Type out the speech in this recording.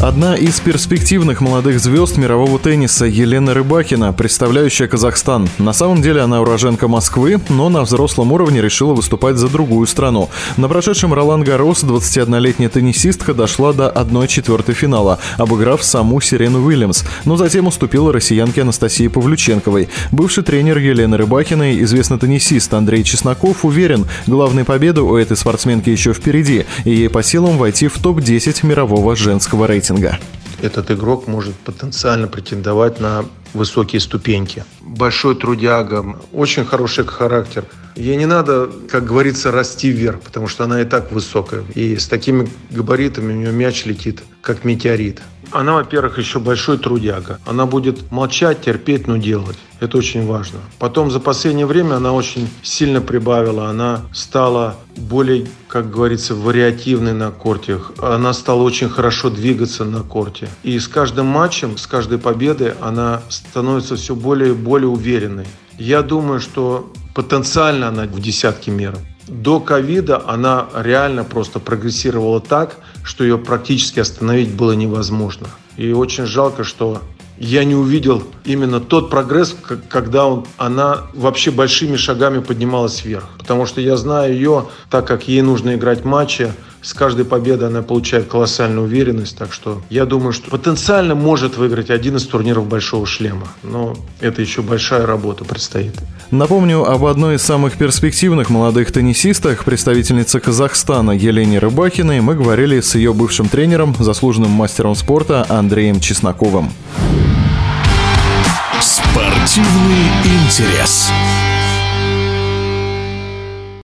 Одна из перспективных молодых звезд мирового тенниса Елена Рыбакина, представляющая Казахстан. На самом деле она уроженка Москвы, но на взрослом уровне решила выступать за другую страну. На прошедшем Ролан Гарос 21-летняя теннисистка дошла до 1-4 финала, обыграв саму Сирену Уильямс, но затем уступила россиянке Анастасии Павлюченковой. Бывший тренер Елены Рыбакиной, известный теннисист Андрей Чесноков, уверен, главной победы у этой спортсменки еще впереди, и ей по силам войти в топ-10 мирового женского рейтинга рейтинга. Этот игрок может потенциально претендовать на высокие ступеньки. Большой трудяга, очень хороший характер. Ей не надо, как говорится, расти вверх, потому что она и так высокая. И с такими габаритами у нее мяч летит, как метеорит. Она, во-первых, еще большой трудяга. Она будет молчать, терпеть, но делать. Это очень важно. Потом за последнее время она очень сильно прибавила. Она стала более, как говорится, вариативной на корте. Она стала очень хорошо двигаться на корте. И с каждым матчем, с каждой победой она становится все более и более уверенной. Я думаю, что потенциально она в десятке мира. До ковида она реально просто прогрессировала так, что ее практически остановить было невозможно. И очень жалко, что я не увидел именно тот прогресс, когда он, она вообще большими шагами поднималась вверх. Потому что я знаю ее, так как ей нужно играть матчи, с каждой победой она получает колоссальную уверенность, так что я думаю, что потенциально может выиграть один из турниров Большого Шлема, но это еще большая работа предстоит. Напомню об одной из самых перспективных молодых теннисистах, представительнице Казахстана Елене Рыбакиной, мы говорили с ее бывшим тренером, заслуженным мастером спорта Андреем Чесноковым. Спортивный интерес.